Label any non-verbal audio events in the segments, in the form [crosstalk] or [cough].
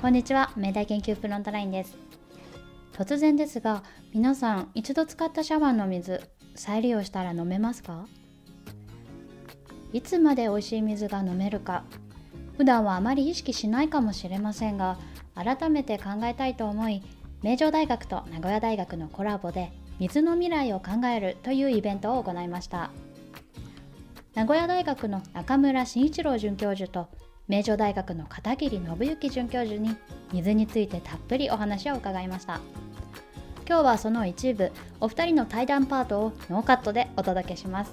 こんにちは。明大研究フロントラインです。突然ですが皆さん一度使ったシャワーの水再利用したら飲めますか？いつまで美味しい水が飲めるか。普段はあまり意識しないかもしれませんが改めて考えたいと思い名城大学と名古屋大学のコラボで水の未来を考えるというイベントを行いました。名古屋大学の中村慎一郎准教授と名城大学の片桐信之准教授に水についてたっぷりお話を伺いました。今日はその一部お二人の対談パートをノーカットでお届けします。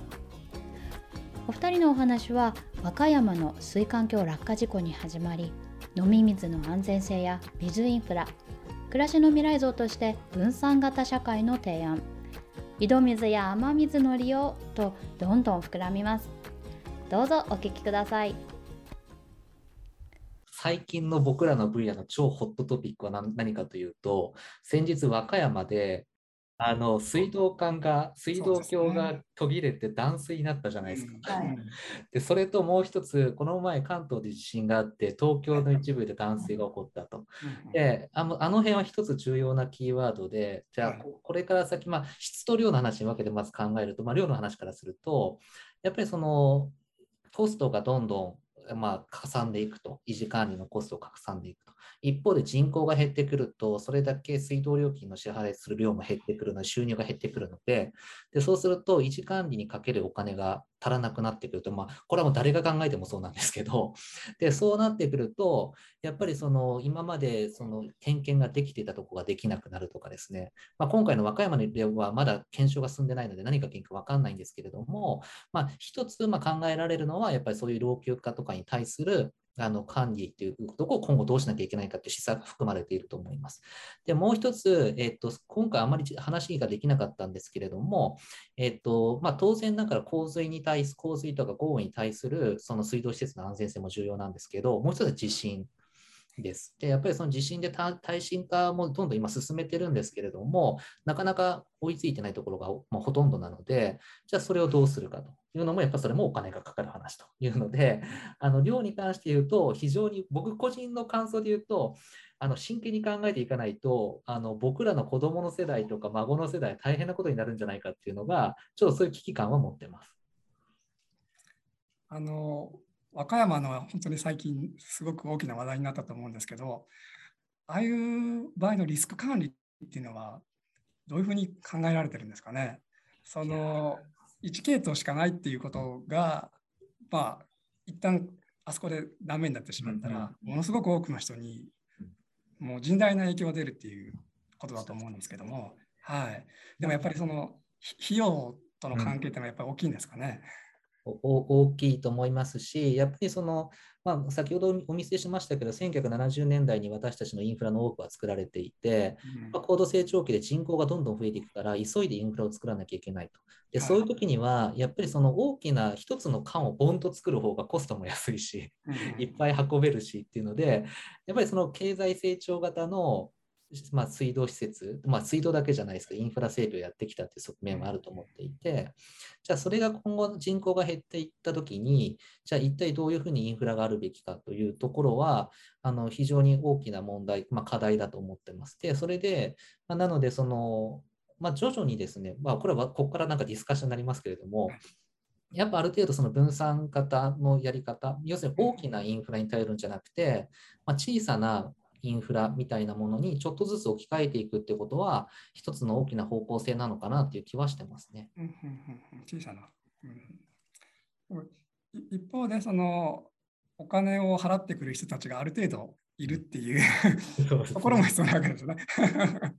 お二人のお話は和歌山の水環境落下事故に始まり飲み水の安全性や水インフラ暮らしの未来像として分散型社会の提案井戸水や雨水の利用とどんどん膨らみます。どうぞお聞きください。最近の僕らの分野の超ホットトピックは何かというと先日和歌山であの水道管が水道橋が途切れて断水になったじゃないですか。そ [laughs] で、ねそれともう一つこの前関東で地震があって東京の一部で断水が起こったと。であのあの辺は一つ重要なキーワードでじゃあこれから先、まあ、質と量の話に分けてまず考えると、まあ、量の話からするとやっぱりそのコストがどんどんまあ、かさんでいくと、維持管理のコストをかさんでいくと。一方で人口が減ってくると、それだけ水道料金の支払いする量も減ってくるので、収入が減ってくるので、でそうすると、維持管理にかけるお金が足らなくなってくると、まあ、これはもう誰が考えてもそうなんですけど、[laughs] でそうなってくると、やっぱりその今までその点検ができていたところができなくなるとかですね、まあ、今回の和歌山の例はまだ検証が進んでないので、何が原因か分かんないんですけれども、まあ、一つま考えられるのは、やっぱりそういう老朽化とかに対するあの管理というところを今後どうしなきゃいけないかという示唆が含まれていると思います。で、もう一つ、えっと、今回あまり話ができなかったんですけれども、えっとまあ、当然ながら洪水に対す、洪水とか豪雨に対するその水道施設の安全性も重要なんですけど、もう一つは地震。です。で、やっぱりその地震で耐震化もどんどん今進めてるんですけれども、なかなか追いついてないところがまほとんどなので、じゃあそれをどうするかというのも、やっぱそれもお金がかかる話というので、[laughs] あの量に関して言うと、非常に僕個人の感想で言うと、あの真剣に考えていかないと、あの僕らの子供の世代とか孫の世代、大変なことになるんじゃないかっていうのが、ちょっとそういう危機感は持ってます。あの和歌山の本当に最近すごく大きな話題になったと思うんですけどああいう場合のリスク管理っていうのはどういうふうに考えられてるんですかね？その1系統しかないっていうことがまあ一旦あそこでダメになってしまったら、ものすごく多くの人にもう甚大な影響が出るっていうことだと思うんですけども、はい、でもやっぱりその費用との関係ってのはやっぱり大きいんですかね？うん大きいと思いますし、やっぱりその、まあ、先ほどお見せしましたけど、1970年代に私たちのインフラの多くは作られていて、うん、まあ、高度成長期で人口がどんどん増えていくから、急いでインフラを作らなきゃいけないと。でそういう時には、やっぱりその大きな一つの缶をボンと作る方がコストも安いし、いっぱい運べるしっていうので、やっぱりその経済成長型のまあ、水道施設、まあ、水道だけじゃないですけど、インフラ整備をやってきたという側面もあると思っていて、じゃあそれが今後人口が減っていったときに、じゃあ一体どういうふうにインフラがあるべきかというところは、あの非常に大きな問題、まあ、課題だと思ってます。で、それで、まあ、なので、その、まあ、徐々にですね、まあ、これはここからなんかディスカッションになりますけれども、やっぱある程度その分散型のやり方、要するに大きなインフラに頼るんじゃなくて、まあ、小さなインフラみたいなものにちょっとずつ置き換えていくってことは、一つの大きな方向性なのかなっていう気はしてますね。小さな、うん、一方で、そのお金を払ってくる人たちがある程度いるっていうところも必要なわけですね。[laughs]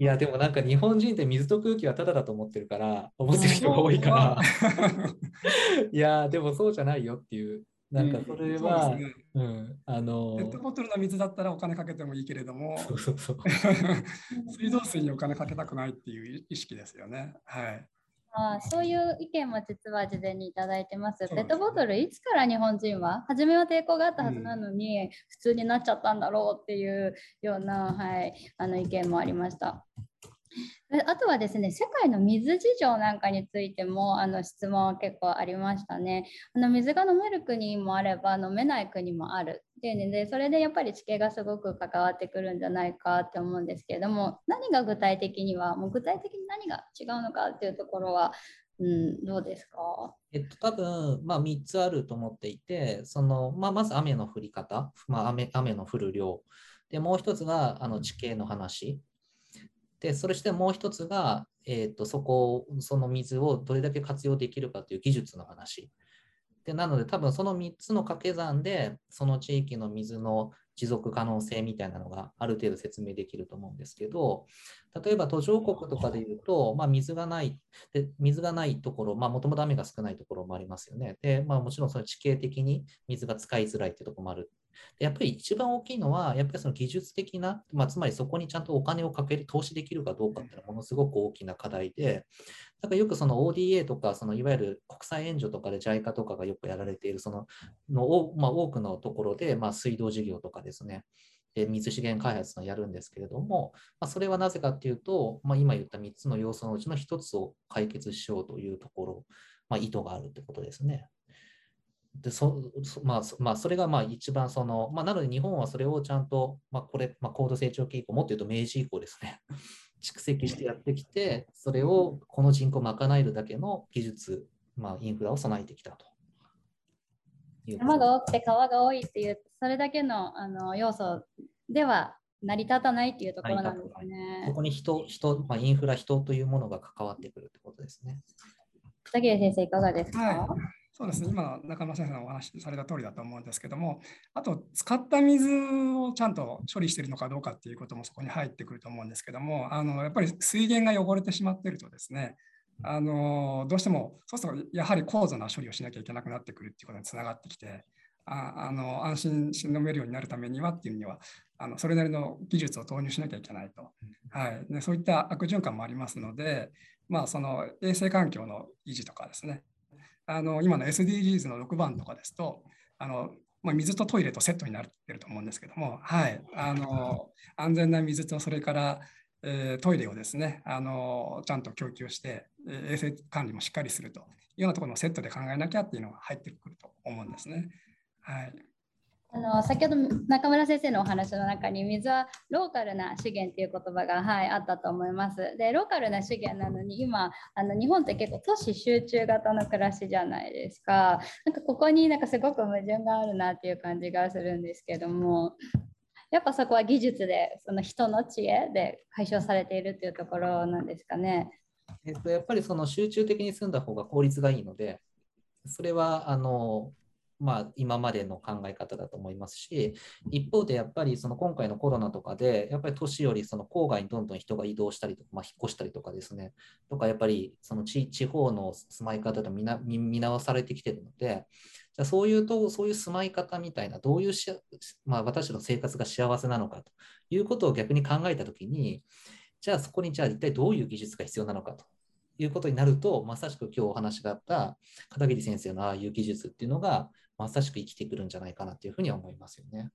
いや、でもなんか日本人って水と空気はただだと思ってるから、思ってる人が多いから。いや、でもそうじゃないよっていうなんかそれは、うんね。うん、あのペットボトルの水だったらお金かけてもいいけれども、そうそうそう。[laughs] 水道水にお金かけたくないっていう意識ですよね。はい。あそういう意見も実は事前にいただいてます。ペットボトルいつから日本人は？初めは抵抗があったはずなのに、うん、普通になっちゃったんだろうっていうような、はい、あの意見もありました。あとはですね、世界の水事情なんかについてもあの質問は結構ありましたね。あの水が飲める国もあれば飲めない国もある。っていうのでそれでやっぱり地形がすごく関わってくるんじゃないかって思うんですけれども何が具体的にはもう具体的に何が違うのかっていうところは、うん、どうですか？えっと、多分、まあ、3つあると思っていて、そのまあ、まず雨の降り方、まあ雨、雨の降る量、でもう一つがあの地形の話、でそれしてもう一つが、えーと、そこをその水をどれだけ活用できるかという技術の話。でなので多分その3つの掛け算でその地域の水の持続可能性みたいなのがある程度説明できると思うんですけど例えば途上国とかでいうと、まあ、水がないで水がないところもともと雨が少ないところもありますよねで、まあ、もちろんその地形的に水が使いづらいっていうところもあるやっぱり一番大きいのは、やっぱりその技術的な、まあ、つまりそこにちゃんとお金をかける、投資できるかどうかっていうのはものすごく大きな課題で、だからよくその ODA とか、そのいわゆる国際援助とかで JICA とかがよくやられている、そのの、まあ、多くのところで、まあ、水道事業とかですね、で水資源開発のやるんですけれども、まあ、それはなぜかっていうと、まあ、今言った3つの要素のうちの1つを解決しようというところ、まあ、意図があるってことですね。でそまあまあ、それがまあ一番その、まあ、なので日本はそれをちゃんと、まあ、これ、まあ、高度成長期以降、もっと言うと明治以降ですね、[laughs] 蓄積してやってきて、それをこの人口を賄えるだけの技術、まあ、インフラを備えてきたと。山が多くて川が多いっていう、それだけのあの要素では成り立たないっていうところなんですね。ここに人、人、まあ、インフラ、人というものが関わってくるってことですね。片桐先生、いかがですか、はいそうですね、今、中村先生のお話しされた通りだと思うんですけども、あと、使った水をちゃんと処理しているのかどうかっていうこともそこに入ってくると思うんですけども、あのやっぱり水源が汚れてしまっているとですね、あのどうしても、そうするとやはり高度な処理をしなきゃいけなくなってくるっていうことにつながってきて、ああの安心して飲めるようになるためにはっていうには、あのそれなりの技術を投入しなきゃいけないと、はい。で、そういった悪循環もありますので、まあ、その衛生環境の維持とかですね、あの今の SDGs の6番とかですと、あのまあ、水とトイレとセットになってると思うんですけども、はい、あの安全な水とそれから、えー、トイレをですねあのちゃんと供給して、え衛生管理もしっかりするというようなところのセットで考えなきゃっていうのが入ってくると思うんですね。はいあの先ほど中村先生のお話の中に水はローカルな資源っていう言葉が、はい、あったと思います。でローカルな資源なのに今あの日本って結構都市集中型の暮らしじゃないですか。なんかここになんかすごく矛盾があるなっていう感じがするんですけども。やっぱそこは技術でその人の知恵で解消されているっていうところなんですかね。えっと、やっぱりその集中的に住んだ方が効率がいいので、それはあのまあ、今までの考え方だと思いますし、一方でやっぱりその今回のコロナとかで、やっぱり都市よりその郊外にどんどん人が移動したりとか、まあ、引っ越したりとかですね、とかやっぱりその地地方の住まい方と見な見直されてきてるので、じゃそういうと、そういう住まい方みたいな、どういうし、まあ、私の生活が幸せなのかということを逆に考えたときに、じゃあそこにじゃあ一体どういう技術が必要なのかと。いうことになると、まさしく今日お話があった片桐先生のああいう技術っていうのが、まさしく生きてくるんじゃないかなというふうには思いますよね。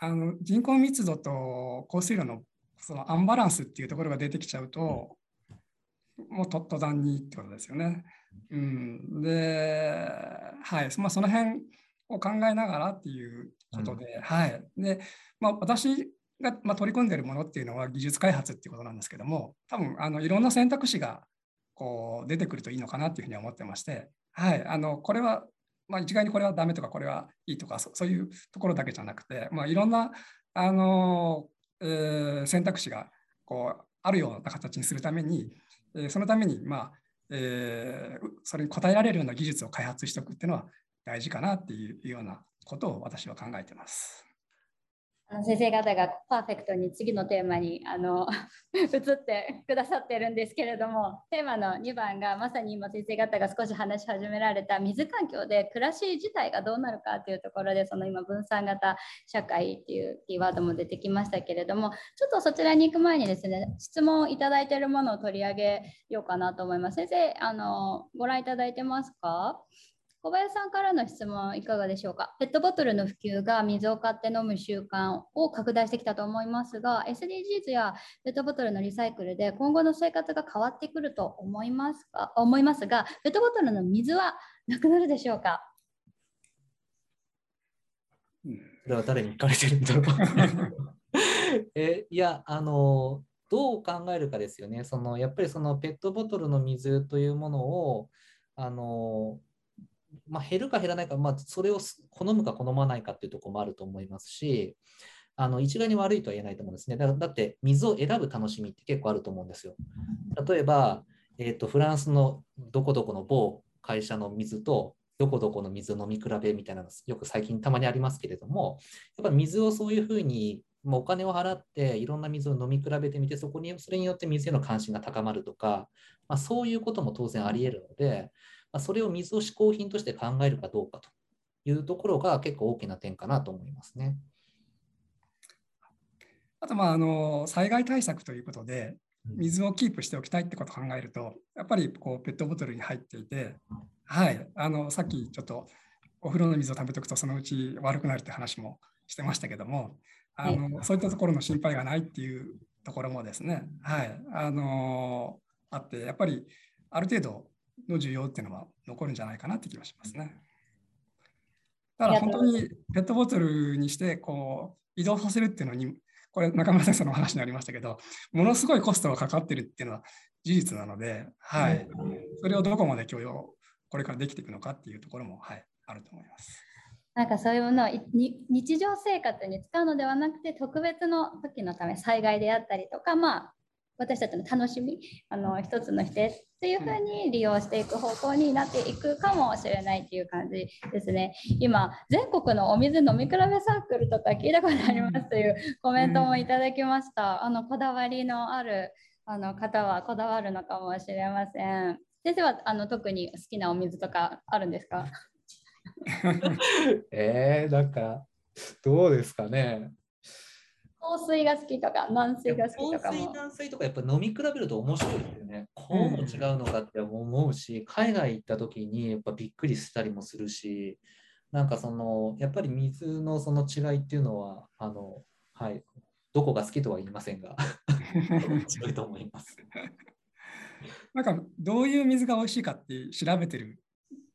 あの人口密度と降水量のそのアンバランスっていうところが出てきちゃうと、もうと途端にってことですよね。うん、で、はい。まあ、その辺を考えながらっていうことで、うん、はい。でまあ、私が、まあ、取り組んでいるものっていうのは技術開発っていうことなんですけども、多分あのいろんな選択肢がこう出てくるといいのかなっていうふうに思ってまして、はい、あのこれはまあ、一概にこれはダメとかこれはいいとかそういうところだけじゃなくて、まあ、いろんなあの、えー、選択肢がこうあるような形にするために、えー、そのために、まあえー、それに応えられるような技術を開発しておくっていうのは大事かなっていうようなことを私は考えてます。先生方がパーフェクトに次のテーマにあの [laughs] 移ってくださってるんですけれどもテーマの2番がまさに今先生方が少し話し始められた水環境で暮らし自体がどうなるかというところでその今分散型社会っていうキーワードも出てきましたけれどもちょっとそちらに行く前にですね質問をいただいているものを取り上げようかなと思います。先生あのご覧いただいてますか？小林さんからの質問いかがでしょうか？ペットボトルの普及が水を買って飲む習慣を拡大してきたと思いますが、SDGs やペットボトルのリサイクルで今後の生活が変わってくると思いますか？思いますが、ペットボトルの水はなくなるでしょうか？それは誰に聞かれてるんだろう [laughs] えいやあのどう考えるかですよねそのやっぱりそのペットボトルの水というものをあのまあ、減るか減らないか、まあ、それを好むか好まないかっていうところもあると思いますし、あの一概に悪いとは言えないと思うんですね。だだって水を選ぶ楽しみって結構あると思うんですよ。例えば、えーと、フランスのどこどこの某会社の水とどこどこの水を飲み比べみたいなのよく最近たまにありますけれども、やっぱ水をそういうふうにもうお金を払っていろんな水を飲み比べてみて、そこにそれによって水への関心が高まるとか、まあ、そういうことも当然あり得るので、まあ、それを水を嗜好品として考えるかどうかというところが結構大きな点かなと思いますね。あと、まあ、あの災害対策ということで、水をキープしておきたいってことを考えると、やっぱりこうペットボトルに入っていて、はい、あのさっきちょっとお風呂の水を食べておくとそのうち悪くなるって話もしてましたけども、あのそういったところの心配がないっていうところもですね、はい、あのあって、やっぱりある程度の需要っていうのは残るんじゃないかなって気がしますね。だから本当にペットボトルにしてこう移動させるっていうのにこれ中村先生のお話にありましたけど、ものすごいコストがかかってるっていうのは事実なので、はい、それをどこまで許容、これからできていくのかっていうところも、はい、あると思います。なんかそういうものを日常生活に使うのではなくて特別の時のため災害であったりとか、まあ、私たちの楽しみあの一つの否定っていうふうに利用していく方向になっていくかもしれないっていう感じですね。今全国のお水飲み比べサークルとか聞いたことありますというコメントもいただきました。あのこだわりのあるあの方はこだわるのかもしれません。先生はあの特に好きなお水とかあるんですか？[laughs] えー、なんかどうですかね。硬水が好きとか軟水が好きとかも。硬水軟水とかやっぱ飲み比べると面白いですよね。こうも違うのかって思うし、海外行った時にやっぱびっくりしたりもするし、なんかそのやっぱり水のその違いっていうのはあのはいどこが好きとは言いませんが面白いと思います。[laughs] なんかどういう水が美味しいかって調べてる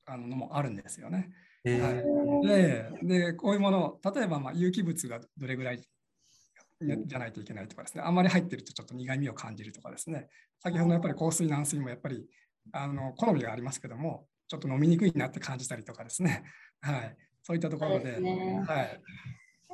あののもあるんですよね。えー、はい、ででこういうもの例えばまあ有機物がどれぐらいじゃないといけないとかですね、あんまり入ってるとちょっと苦みを感じるとかですね、先ほどのやっぱり香水、軟水もやっぱりあの好みがありますけども、ちょっと飲みにくいなって感じたりとかですね、はい、そういったところで、でね、はい、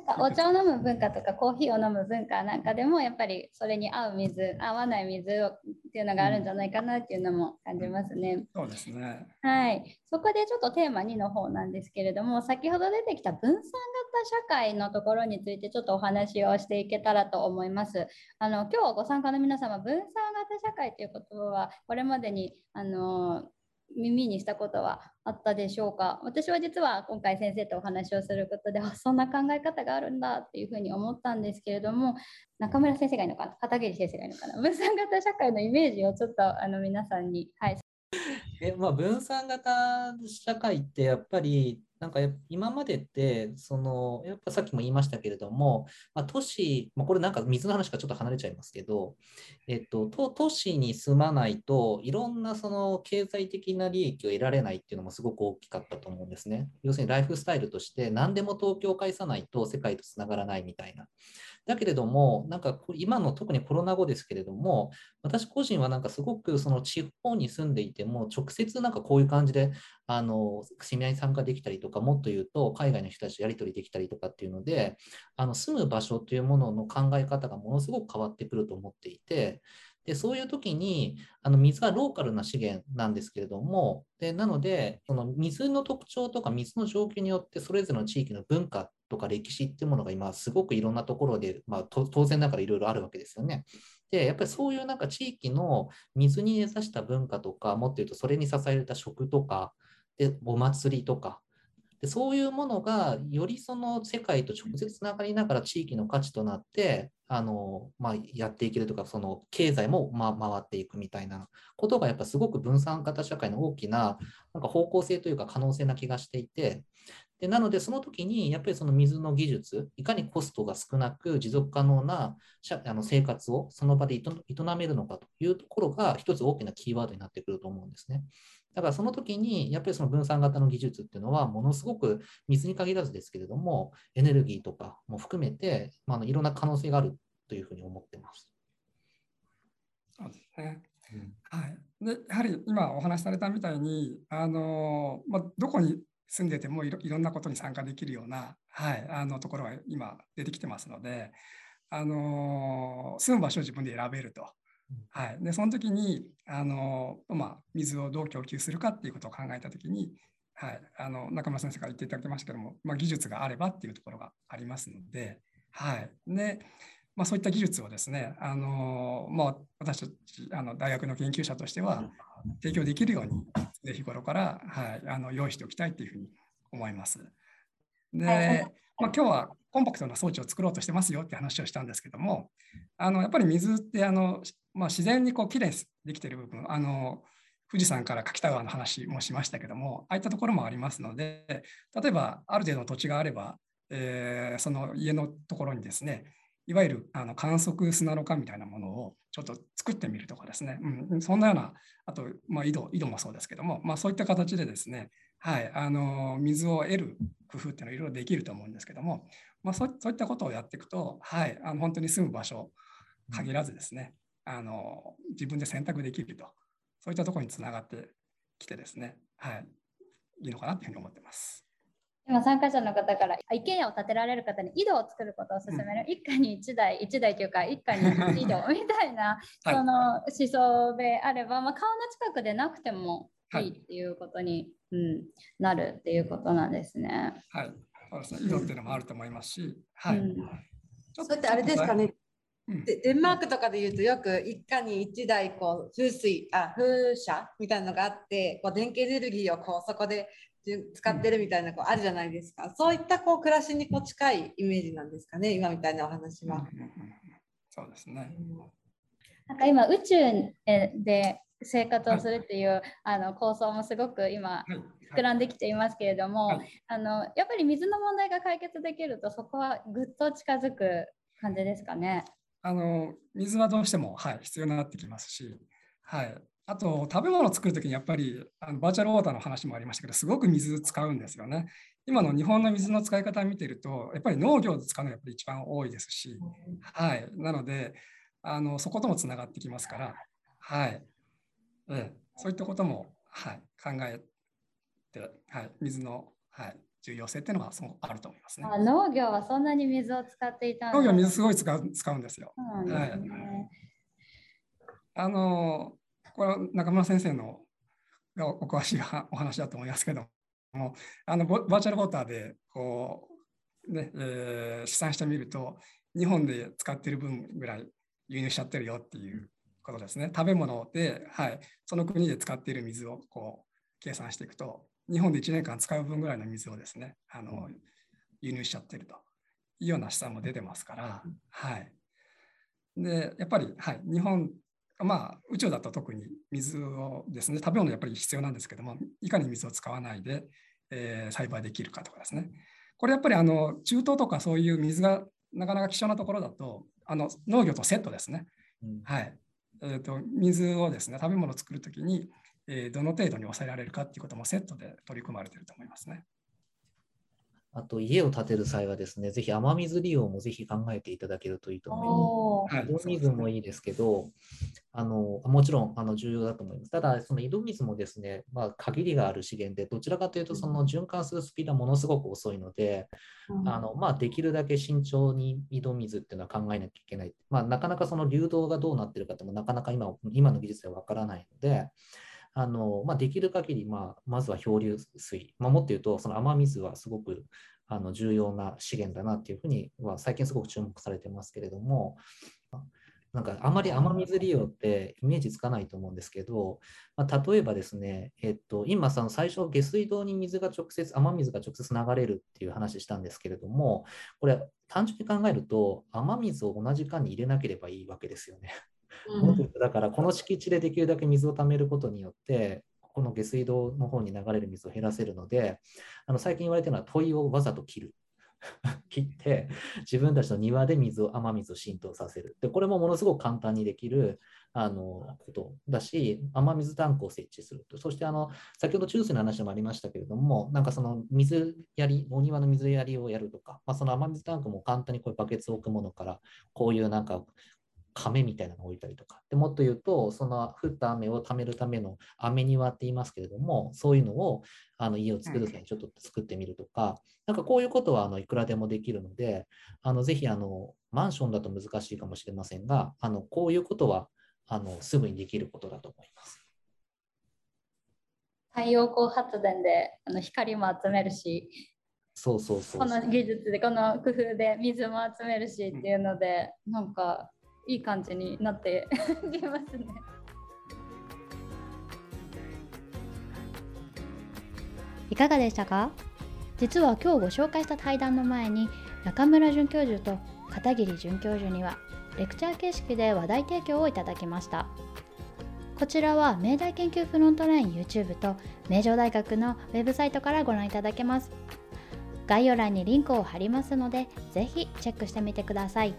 なんかお茶を飲む文化とかコーヒーを飲む文化なんかでもやっぱりそれに合う水合わない水をっていうのがあるんじゃないかなっていうのも感じますね。うん、そうですねはいそこでちょっとテーマ2の方なんですけれども先ほど出てきた分散型社会のところについてちょっとお話をしていけたらと思います。あの今日ご参加の皆様分散型社会という言葉はこれまでにあの耳にしたことはあったでしょうか？私は実は今回先生とお話をすることでそんな考え方があるんだっていうふうに思ったんですけれども中村先生がいいのかな？片桐先生がいいのかな？分散型社会のイメージをちょっとあの皆さんに、はい、えまあ、分散型社会ってやっぱりなんか今までってそのやっぱさっきも言いましたけれども、まあ、都市、まあ、これなんか水の話からちょっと離れちゃいますけど、えっと、都都市に住まないといろんなその経済的な利益を得られないっていうのもすごく大きかったと思うんですね。要するにライフスタイルとして何でも東京を介さないと世界とつながらないみたいな。だけれども、なんか今の特にコロナ後ですけれども、私個人はなんかすごくその地方に住んでいても、直接なんかこういう感じで、あの、セミナーに参加できたりとか、もっと言うと、海外の人たちとやり取りできたりとかっていうので、あの住む場所というものの考え方がものすごく変わってくると思っていて、でそういう時にあの水はローカルな資源なんですけれどもでなのでその水の特徴とか水の状況によってそれぞれの地域の文化とか歴史ってものが今すごくいろんなところで、まあ、当然ながらいろいろあるわけですよね。でやっぱりそういうなんか地域の水に根ざした文化とかもっと言うとそれに支えられた食とかでお祭りとかでそういうものがよりその世界と直接つながりながら地域の価値となってあの、まあ、やっていけるとかその経済も、ま、回っていくみたいなことがやっぱすごく分散型社会の大きななんか方向性というか可能性な気がしていてでなので、その時にやっぱりその水の技術、いかにコストが少なく持続可能なあの生活をその場で営めるのかというところが一つ大きなキーワードになってくると思うんですね。だからその時に、やっぱりその分散型の技術っていうのは、ものすごく水に限らずですけれども、エネルギーとかも含めて、まあ、あのいろんな可能性があるというふうに思ってます。そうですね。うん、はい、でやはり今お話しされたみたいに、あのまあ、どこに住んでてもいろいろんなことに参加できるような、はい、あのところが今出てきてますので、あの住む場所を自分で選べると。はい、でその時にあの、まあ、水をどう供給するかっていうことを考えた時に、はい、あの中村先生から言っていただきましたけども、まあ、技術があればっていうところがありますので、はい、でまあ、そういった技術をですね、あのまあ、私たちあの大学の研究者としては提供できるように、ぜひ頃から、はい、あの用意しておきたいというふうに思います。で、まあ、今日はコンパクトな装置を作ろうとしてますよって話をしたんですけども、あのやっぱり水ってあの、まあ、自然にこうきれいにできている部分、あの富士山から柿田川の話もしましたけども、ああいったところもありますので、例えばある程度の土地があれば、えー、その家のところにですね、いわゆるあの観測砂の化みたいなものをちょっと作ってみるとかですね、うん、そんなような、あと、まあ、井戸井戸もそうですけども、まあ、そういった形でですね、はい、あの水を得る工夫っていうのはいろいろできると思うんですけども、まあ、そういったことをやっていくと、はい、あの本当に住む場所限らずですね、あの自分で選択できると、そういったところにつながってきてですね、はい、いいのかなというふうに思ってます。今参加者の方から一軒家を建てられる方に井戸を作ることを勧める、うん、一家に一台一台というか一家に一井戸 [laughs] みたいなその思想であれば、まあ、顔の近くでなくてもいいっていうことに、はい、うん、なるっていうことなんですね。はい、そうですね。井戸っていうのもあると思いますし、はい。うん、ちょっとあれですかね。でデンマークとかでいうとよく一家に一台こう風水あ風車みたいなのがあってこう電気エネルギーをこうそこで使ってるみたいなこうあるじゃないですか、そういったこう暮らしにこう近いイメージなんですかね今みたいなお話は。そうですね、なんか今宇宙で生活をするっていう、はい、あの構想もすごく今膨らんできていますけれども、はいはい、あのやっぱり水の問題が解決できるとそこはぐっと近づく感じですかね？あの水はどうしても、はい、必要になってきますし、はい、あと、食べ物を作るときにやっぱりあのバーチャルウォーターの話もありましたけど、すごく水使うんですよね。今の日本の水の使い方を見ていると、やっぱり農業で使うのがやっぱり一番多いですし、はい、なのであの、そこともつながってきますから、はい、えそういったことも、はい、考えて、はい、水の、はい、重要性っていうのはそうあると思いますね。あ農業はそんなに水を使っていた農業は水すごい使う使うんですよ。すね、はい、あのこれは中村先生のがお詳しいお話だと思いますけども、あのバーチャルウォーターでこう、ねえー、試算してみると、日本で使っている分ぐらい輸入しちゃってるよっていうことですね。食べ物で、はい、その国で使っている水をこう計算していくと、日本で1年間使う分ぐらいの水をですね、あの輸入しちゃってると。いうような試算も出てますから、はい。で、やっぱり、はい、日本まあ、宇宙だと特に水をですね、食べ物やっぱり必要なんですけども、いかに水を使わないで、えー、栽培できるかとかですね。これやっぱりあの中東とかそういう水がなかなか貴重なところだと、あの農業とセットですね。うん、はい。えーと、水をですね、食べ物を作るときに、えー、どの程度に抑えられるかっていうこともセットで取り組まれていると思いますね。あと家を建てる際はですね、ぜひ雨水利用もぜひ考えていただけるといいと思います。井戸水もいいですけど、あのもちろんあの重要だと思います。ただ、その井戸水もですね、まあ、限りがある資源で、どちらかというとその循環するスピードはものすごく遅いので、うん、あのまあ、できるだけ慎重に井戸水っていうのは考えなきゃいけない。まあ、なかなかその流動がどうなってるかってもなかなか今今の技術ではわからないので、あのまあ、できる限り、まあ、まずは漂流水、まあ、もっと言うと、その雨水はすごくあの重要な資源だなっていうふうには最近すごく注目されてますけれども、なんかあまり雨水利用ってイメージつかないと思うんですけど、まあ、例えばですね、えっと、今その最初下水道に水が直接、雨水が直接流れるっていう話したんですけれども、これ単純に考えると雨水を同じ間に入れなければいいわけですよね。うん、だからこの敷地でできるだけ水を貯めることによってこの下水道の方に流れる水を減らせるので、あの最近言われてるのは問いをわざと切る。[laughs] 切って自分たちの庭で水を雨水を浸透させる。でこれもものすごく簡単にできるあのことだし雨水タンクを設置すると。そしてあの先ほど中水の話でもありましたけれどもなんかその水やりお庭の水やりをやるとか、まあ、その雨水タンクも簡単にこういうバケツを置くものからこういうなんか亀みたいなのを置いたりとか。でもっと言うと、その降った雨を貯めるための雨庭って言いますけれども、そういうのをあの家を作る際にちょっと作ってみるとか、なんかこういうことはあのいくらでもできるので、あのぜひあのマンションだと難しいかもしれませんが、あのこういうことはあのすぐにできることだと思います。太陽光発電であの光も集めるし、そうそうそうこの技術でこの工夫で水も集めるしっていうので、なんかいい感じになって [laughs] きますね。いかがでしたか？実は今日ご紹介した対談の前に中村准教授と片桐准教授にはレクチャー形式で話題提供をいただきましたこちらは明大研究フロントライン YouTube と名城大学のウェブサイトからご覧いただけます概要欄にリンクを貼りますのでぜひチェックしてみてください。